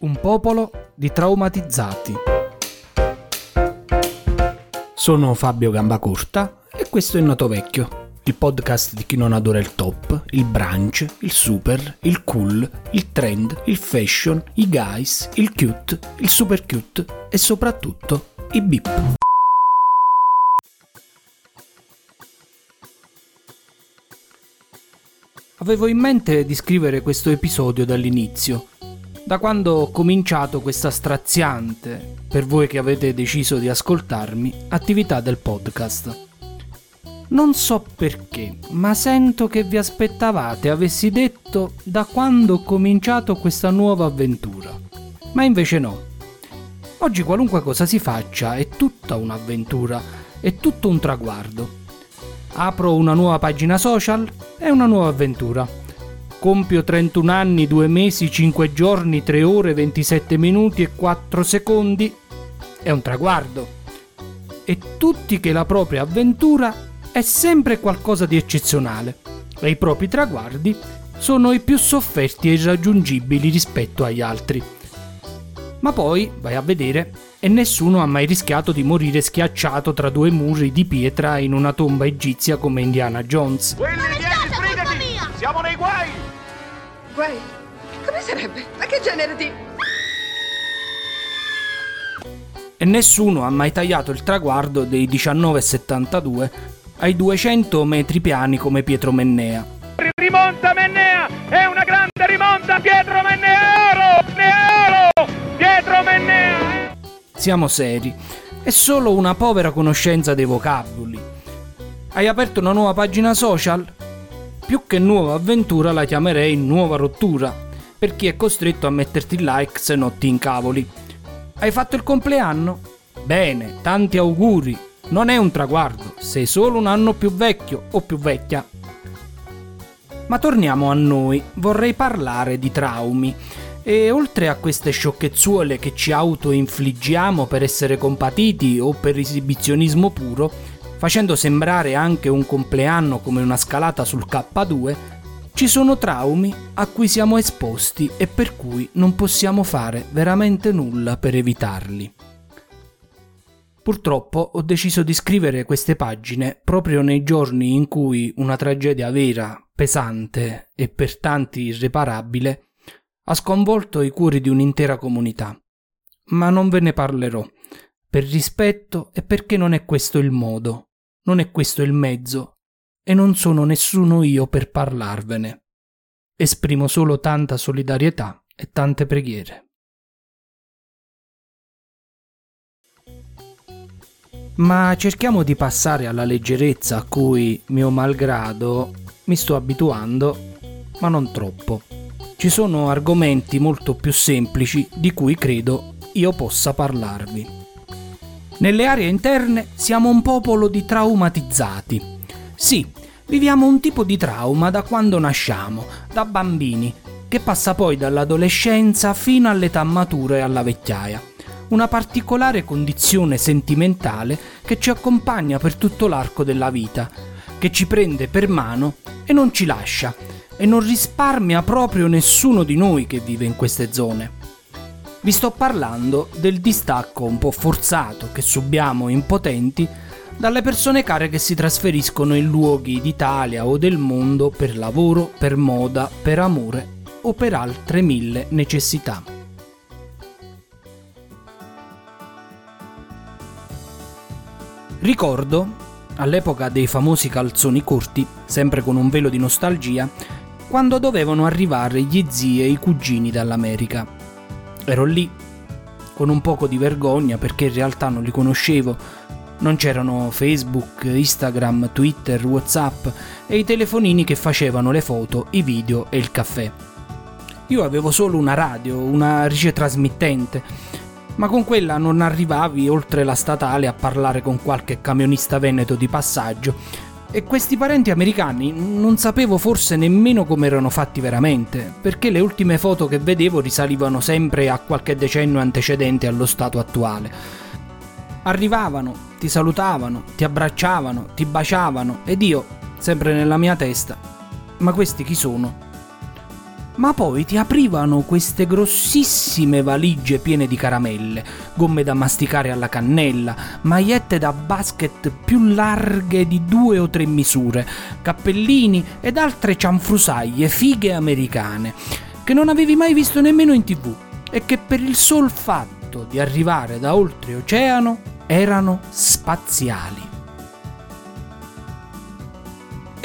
Un popolo di traumatizzati. Sono Fabio Gambacurta e questo è Noto Vecchio, il podcast di chi non adora il top, il brunch, il super, il cool, il trend, il fashion, i guys, il cute, il super cute e soprattutto i beep. Avevo in mente di scrivere questo episodio dall'inizio, da quando ho cominciato questa straziante, per voi che avete deciso di ascoltarmi, attività del podcast. Non so perché, ma sento che vi aspettavate avessi detto da quando ho cominciato questa nuova avventura. Ma invece no. Oggi qualunque cosa si faccia è tutta un'avventura, è tutto un traguardo. Apro una nuova pagina social, è una nuova avventura. Compio 31 anni, 2 mesi, 5 giorni, 3 ore, 27 minuti e 4 secondi. È un traguardo. E tutti che la propria avventura è sempre qualcosa di eccezionale e i propri traguardi sono i più sofferti e irraggiungibili rispetto agli altri. Ma poi, vai a vedere, e nessuno ha mai rischiato di morire schiacciato tra due muri di pietra in una tomba egizia come Indiana Jones. Willy, Guai? Come sarebbe? Ma che genere di... E nessuno ha mai tagliato il traguardo dei 19,72 ai 200 metri piani come Pietro Mennea. Rimonta Mennea! È una grande rimonta! Pietro Mennea oro! Pietro Mennea! Siamo seri, è solo una povera conoscenza dei vocaboli. Hai aperto una nuova pagina social? Più che nuova avventura la chiamerei nuova rottura, per chi è costretto a metterti like se no ti incavoli. Hai fatto il compleanno? Bene, tanti auguri. Non è un traguardo, sei solo un anno più vecchio o più vecchia. Ma torniamo a noi, vorrei parlare di traumi. E oltre a queste sciocchezzuole che ci autoinfliggiamo per essere compatiti o per esibizionismo puro, facendo sembrare anche un compleanno come una scalata sul K2, ci sono traumi a cui siamo esposti e per cui non possiamo fare veramente nulla per evitarli. Purtroppo ho deciso di scrivere queste pagine proprio nei giorni in cui una tragedia vera, pesante e per tanti irreparabile ha sconvolto i cuori di un'intera comunità. Ma non ve ne parlerò, per rispetto e perché non è questo il modo, non è questo il mezzo, e non sono nessuno io per parlarvene. Esprimo solo tanta solidarietà e tante preghiere. Ma cerchiamo di passare alla leggerezza a cui, mio malgrado, mi sto abituando, ma non troppo. Ci sono argomenti molto più semplici di cui credo io possa parlarvi. Nelle aree interne siamo un popolo di traumatizzati. Sì, viviamo un tipo di trauma da quando nasciamo, da bambini, che passa poi dall'adolescenza fino all'età matura e alla vecchiaia una particolare condizione sentimentale che ci accompagna per tutto l'arco della vita, che ci prende per mano e non ci lascia, e non risparmia proprio nessuno di noi che vive in queste zone. Vi sto parlando del distacco un po' forzato che subiamo impotenti dalle persone care che si trasferiscono in luoghi d'Italia o del mondo per lavoro, per moda, per amore o per altre mille necessità. Ricordo, all'epoca dei famosi calzoni corti, sempre con un velo di nostalgia, quando dovevano arrivare gli zii e i cugini dall'America. Ero lì, con un poco di vergogna perché in realtà non li conoscevo, non c'erano Facebook, Instagram, Twitter, Whatsapp e i telefonini che facevano le foto, i video e il caffè. Io avevo solo una radio, una ricetrasmittente ma con quella non arrivavi oltre la statale a parlare con qualche camionista veneto di passaggio. E questi parenti americani non sapevo forse nemmeno come erano fatti veramente, perché le ultime foto che vedevo risalivano sempre a qualche decennio antecedente allo stato attuale. Arrivavano, ti salutavano, ti abbracciavano, ti baciavano ed io, sempre nella mia testa, ma questi chi sono? Ma poi ti aprivano queste grossissime valigie piene di caramelle, gomme da masticare alla cannella, magliette da basket più larghe di due o tre misure, cappellini ed altre cianfrusaglie, fighe americane, che non avevi mai visto nemmeno in tv e che per il sol fatto di arrivare da oltreoceano erano spaziali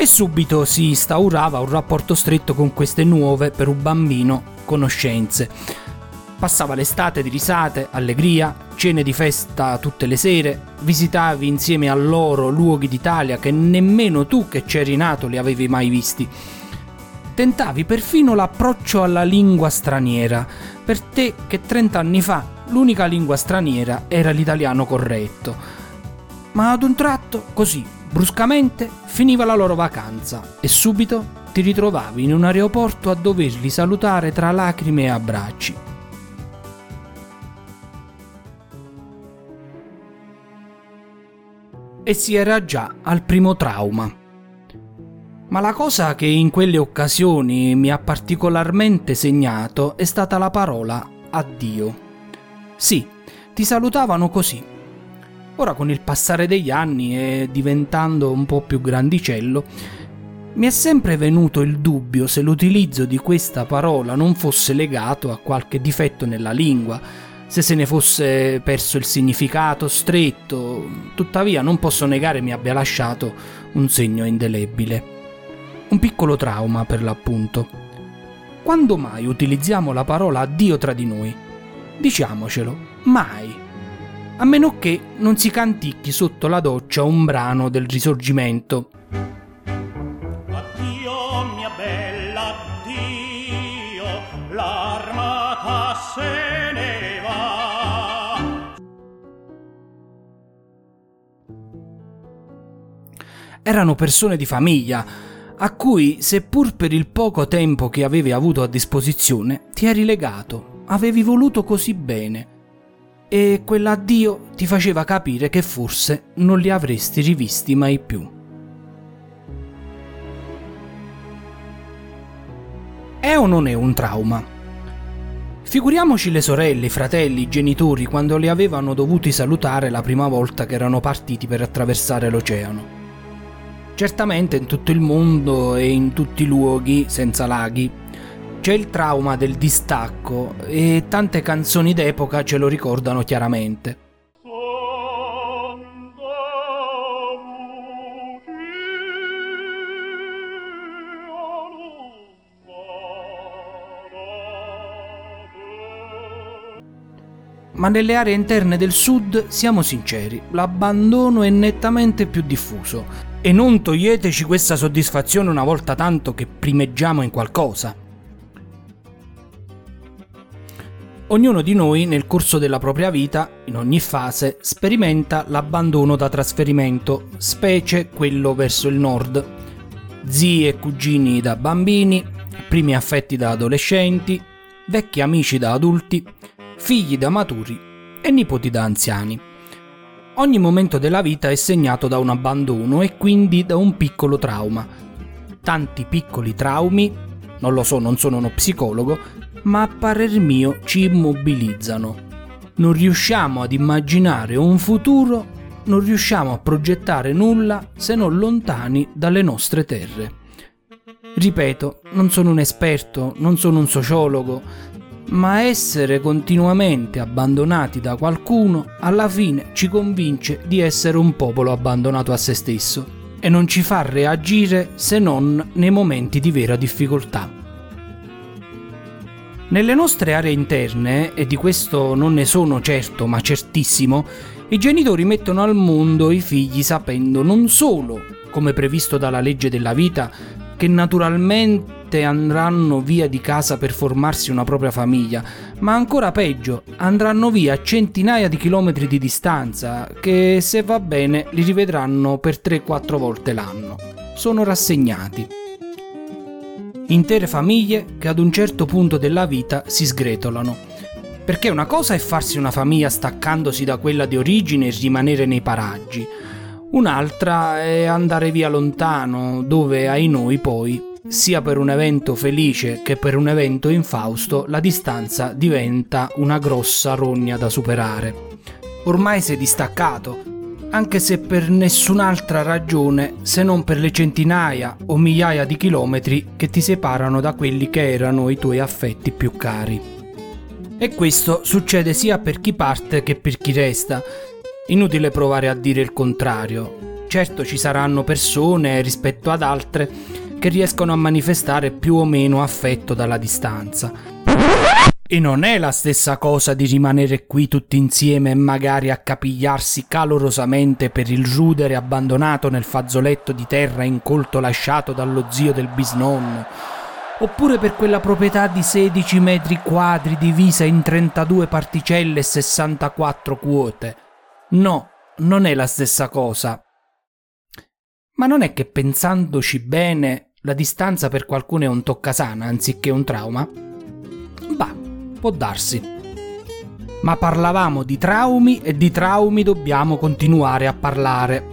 e subito si instaurava un rapporto stretto con queste nuove, per un bambino, conoscenze. Passava l'estate di risate, allegria, cene di festa tutte le sere, visitavi insieme a loro luoghi d'Italia che nemmeno tu che c'eri nato li avevi mai visti. Tentavi perfino l'approccio alla lingua straniera, per te che 30 anni fa l'unica lingua straniera era l'italiano corretto. Ma ad un tratto, così, Bruscamente finiva la loro vacanza e subito ti ritrovavi in un aeroporto a doverli salutare tra lacrime e abbracci. E si era già al primo trauma. Ma la cosa che in quelle occasioni mi ha particolarmente segnato è stata la parola addio. Sì, ti salutavano così, Ora con il passare degli anni e diventando un po' più grandicello, mi è sempre venuto il dubbio se l'utilizzo di questa parola non fosse legato a qualche difetto nella lingua, se se ne fosse perso il significato stretto, tuttavia non posso negare mi abbia lasciato un segno indelebile. Un piccolo trauma per l'appunto. Quando mai utilizziamo la parola addio tra di noi? Diciamocelo, mai a meno che non si canticchi sotto la doccia un brano del risorgimento. Addio mia bella, addio, l'armata se ne va. Erano persone di famiglia, a cui, seppur per il poco tempo che avevi avuto a disposizione, ti eri legato, avevi voluto così bene e quell'addio ti faceva capire che forse non li avresti rivisti mai più. È o non è un trauma? Figuriamoci le sorelle, i fratelli, i genitori quando li avevano dovuti salutare la prima volta che erano partiti per attraversare l'oceano. Certamente in tutto il mondo e in tutti i luoghi senza laghi c'è il trauma del distacco e tante canzoni d'epoca ce lo ricordano chiaramente. Ma nelle aree interne del sud, siamo sinceri, l'abbandono è nettamente più diffuso. E non toglieteci questa soddisfazione una volta tanto che primeggiamo in qualcosa. Ognuno di noi nel corso della propria vita, in ogni fase, sperimenta l'abbandono da trasferimento, specie quello verso il nord. Zii e cugini da bambini, primi affetti da adolescenti, vecchi amici da adulti, figli da maturi e nipoti da anziani. Ogni momento della vita è segnato da un abbandono e quindi da un piccolo trauma. Tanti piccoli traumi, non lo so, non sono uno psicologo, ma a parer mio ci immobilizzano. Non riusciamo ad immaginare un futuro, non riusciamo a progettare nulla se non lontani dalle nostre terre. Ripeto, non sono un esperto, non sono un sociologo, ma essere continuamente abbandonati da qualcuno alla fine ci convince di essere un popolo abbandonato a se stesso e non ci fa reagire se non nei momenti di vera difficoltà. Nelle nostre aree interne, e di questo non ne sono certo ma certissimo, i genitori mettono al mondo i figli sapendo non solo, come previsto dalla legge della vita, che naturalmente andranno via di casa per formarsi una propria famiglia, ma ancora peggio, andranno via a centinaia di chilometri di distanza, che se va bene li rivedranno per 3-4 volte l'anno. Sono rassegnati intere famiglie che ad un certo punto della vita si sgretolano. Perché una cosa è farsi una famiglia staccandosi da quella di origine e rimanere nei paraggi, un'altra è andare via lontano, dove ai noi poi sia per un evento felice che per un evento infausto, la distanza diventa una grossa rogna da superare. Ormai sei distaccato, anche se per nessun'altra ragione se non per le centinaia o migliaia di chilometri che ti separano da quelli che erano i tuoi affetti più cari. E questo succede sia per chi parte che per chi resta. Inutile provare a dire il contrario. Certo ci saranno persone rispetto ad altre che riescono a manifestare più o meno affetto dalla distanza e non è la stessa cosa di rimanere qui tutti insieme e magari accapigliarsi calorosamente per il rudere abbandonato nel fazzoletto di terra incolto lasciato dallo zio del bisnonno. Oppure per quella proprietà di 16 metri quadri divisa in 32 particelle e 64 quote. No, non è la stessa cosa. Ma non è che pensandoci bene, la distanza per qualcuno è un toccasana anziché un trauma? Bah, può darsi. Ma parlavamo di traumi e di traumi dobbiamo continuare a parlare.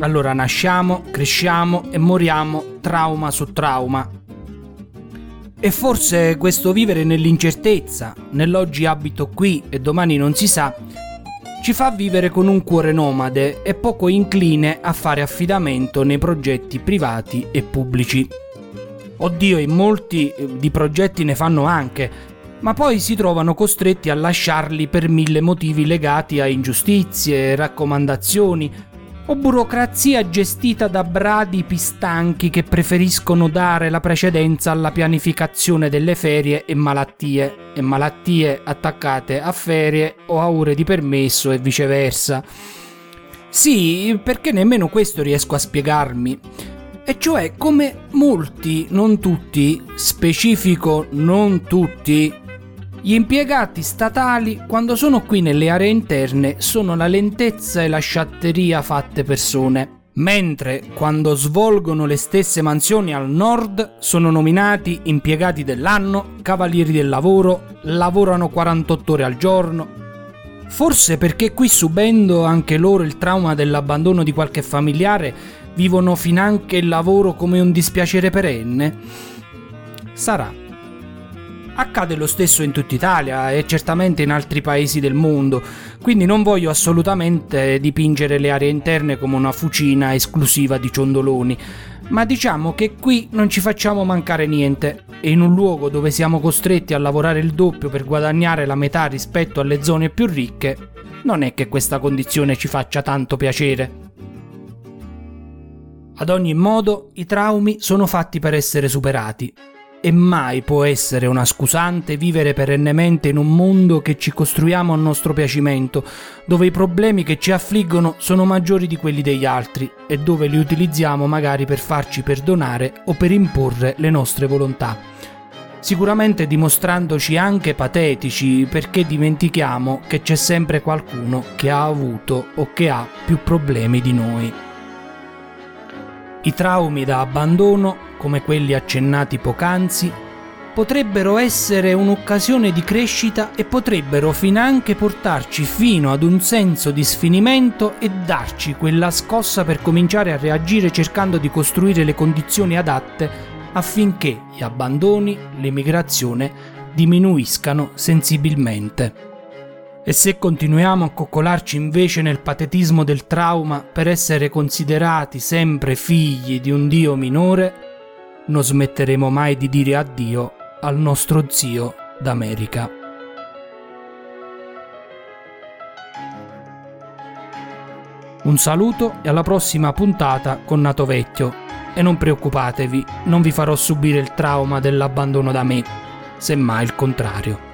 Allora nasciamo, cresciamo e moriamo trauma su trauma. E forse questo vivere nell'incertezza, nell'oggi abito qui e domani non si sa, ci fa vivere con un cuore nomade e poco incline a fare affidamento nei progetti privati e pubblici. Oddio, in molti eh, di progetti ne fanno anche, ma poi si trovano costretti a lasciarli per mille motivi legati a ingiustizie, raccomandazioni o burocrazia gestita da bradipi stanchi che preferiscono dare la precedenza alla pianificazione delle ferie e malattie, e malattie attaccate a ferie o a ore di permesso e viceversa. Sì, perché nemmeno questo riesco a spiegarmi. E cioè come molti, non tutti, specifico non tutti, gli impiegati statali, quando sono qui nelle aree interne, sono la lentezza e la sciatteria fatte persone, mentre quando svolgono le stesse mansioni al nord sono nominati impiegati dell'anno, cavalieri del lavoro, lavorano 48 ore al giorno. Forse perché qui subendo anche loro il trauma dell'abbandono di qualche familiare, vivono finanche il lavoro come un dispiacere perenne? Sarà. Accade lo stesso in tutta Italia e certamente in altri paesi del mondo, quindi non voglio assolutamente dipingere le aree interne come una fucina esclusiva di ciondoloni, ma diciamo che qui non ci facciamo mancare niente. E in un luogo dove siamo costretti a lavorare il doppio per guadagnare la metà rispetto alle zone più ricche, non è che questa condizione ci faccia tanto piacere. Ad ogni modo, i traumi sono fatti per essere superati e mai può essere una scusante vivere perennemente in un mondo che ci costruiamo a nostro piacimento, dove i problemi che ci affliggono sono maggiori di quelli degli altri e dove li utilizziamo magari per farci perdonare o per imporre le nostre volontà. Sicuramente dimostrandoci anche patetici perché dimentichiamo che c'è sempre qualcuno che ha avuto o che ha più problemi di noi. I traumi da abbandono come quelli accennati poc'anzi, potrebbero essere un'occasione di crescita e potrebbero finanche portarci fino ad un senso di sfinimento e darci quella scossa per cominciare a reagire cercando di costruire le condizioni adatte affinché gli abbandoni, l'emigrazione diminuiscano sensibilmente. E se continuiamo a coccolarci invece nel patetismo del trauma per essere considerati sempre figli di un Dio minore, non smetteremo mai di dire addio al nostro zio d'America. Un saluto e alla prossima puntata con Nato Vecchio. E non preoccupatevi, non vi farò subire il trauma dell'abbandono da me, semmai il contrario.